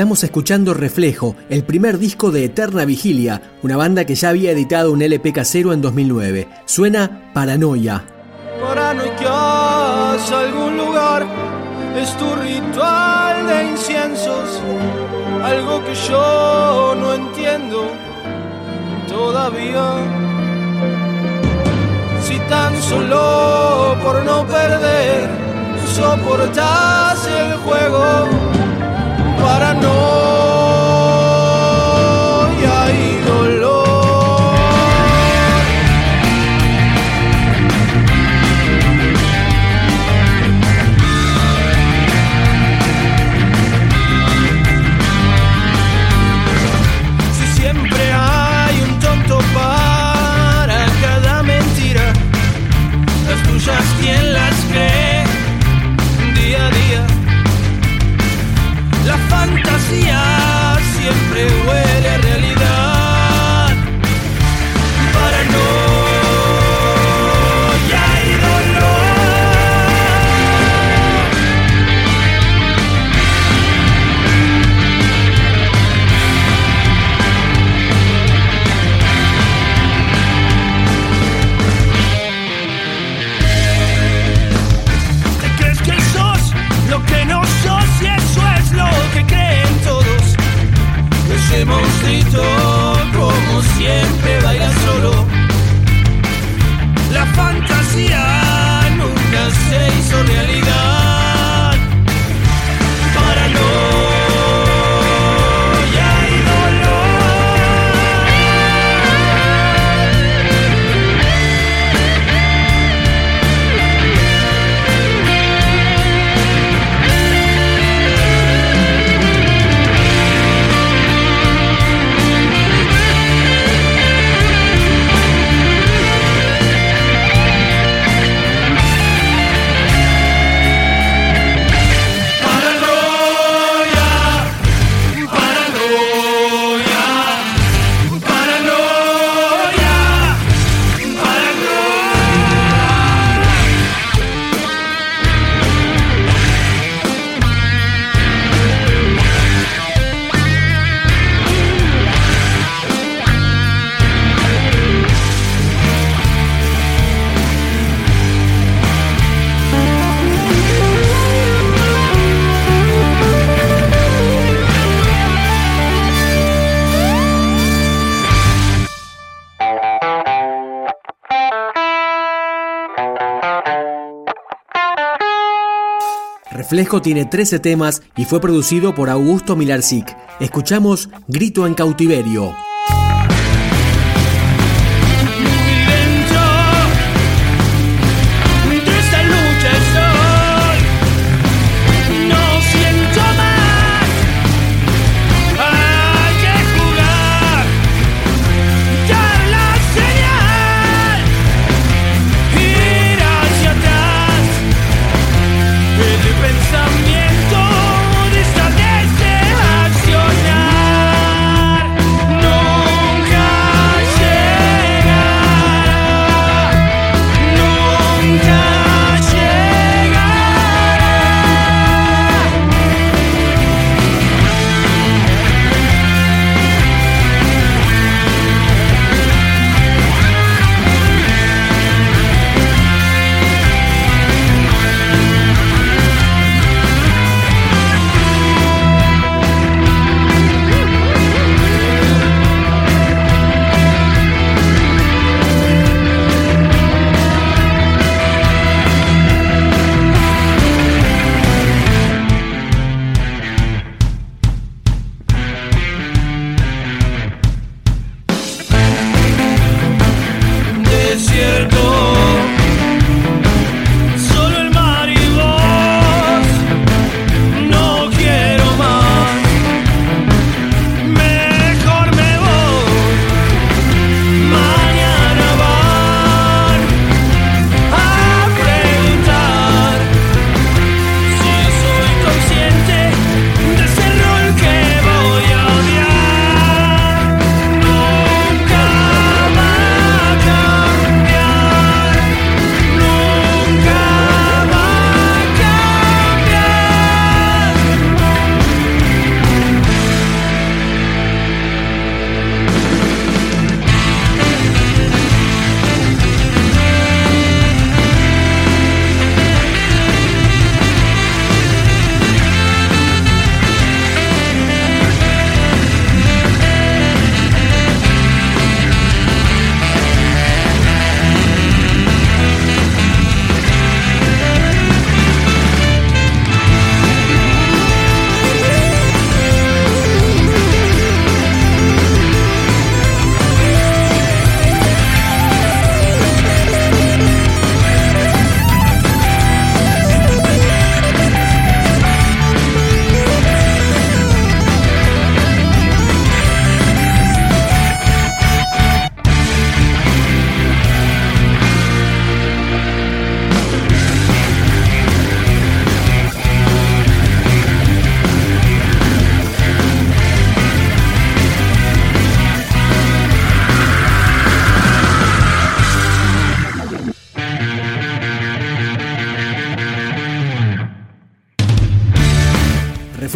Estamos escuchando Reflejo, el primer disco de Eterna Vigilia, una banda que ya había editado un LP casero en 2009. Suena Paranoia. Paranoias, algún lugar, es tu ritual de inciensos, algo que yo no entiendo todavía. Si tan solo por no perder soportas el juego paranoia Reflejo tiene 13 temas y fue producido por Augusto Milarcic. Escuchamos Grito en cautiverio.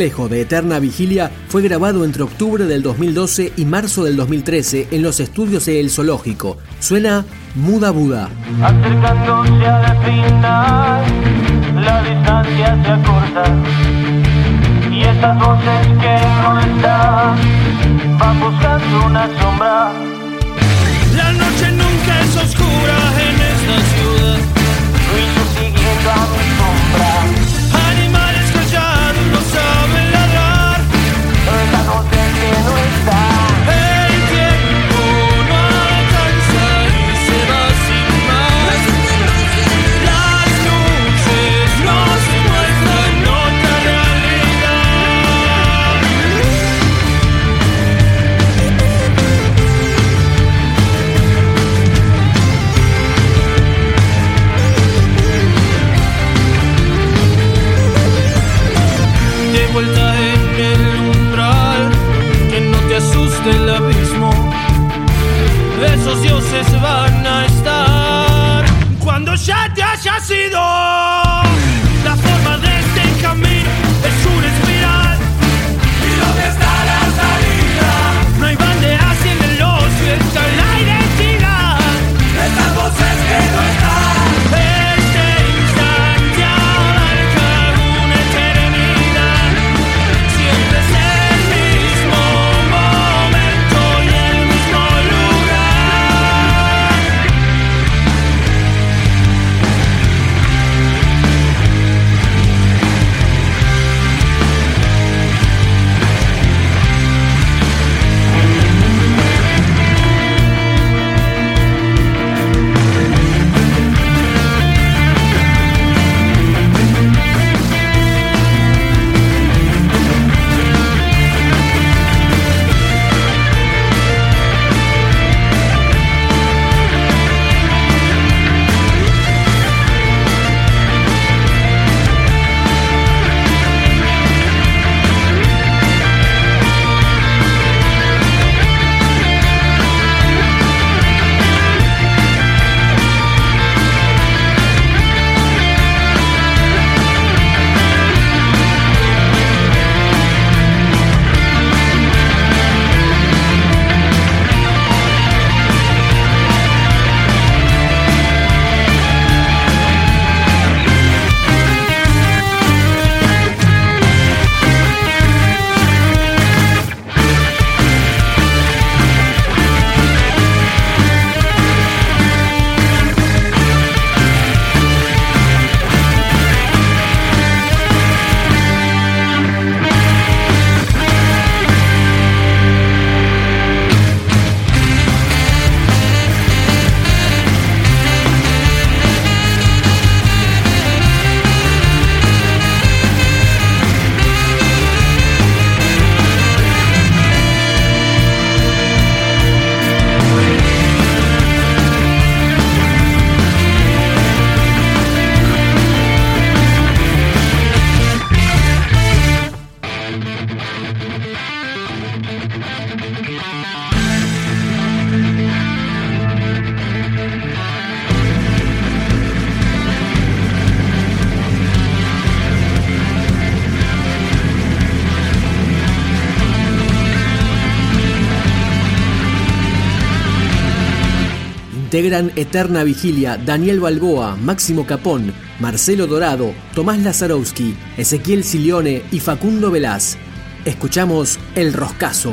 Reflejo de Eterna Vigilia fue grabado entre octubre del 2012 y marzo del 2013 en los estudios de El Zoológico. Suena Muda Buda. Acercándose al final, la distancia se acorta. Y estas voces que no están van buscando una sombra. La noche nunca es oscura en esta Integran Eterna Vigilia Daniel Balboa, Máximo Capón, Marcelo Dorado, Tomás Lazarowski, Ezequiel Silione y Facundo Velaz. Escuchamos El Roscazo.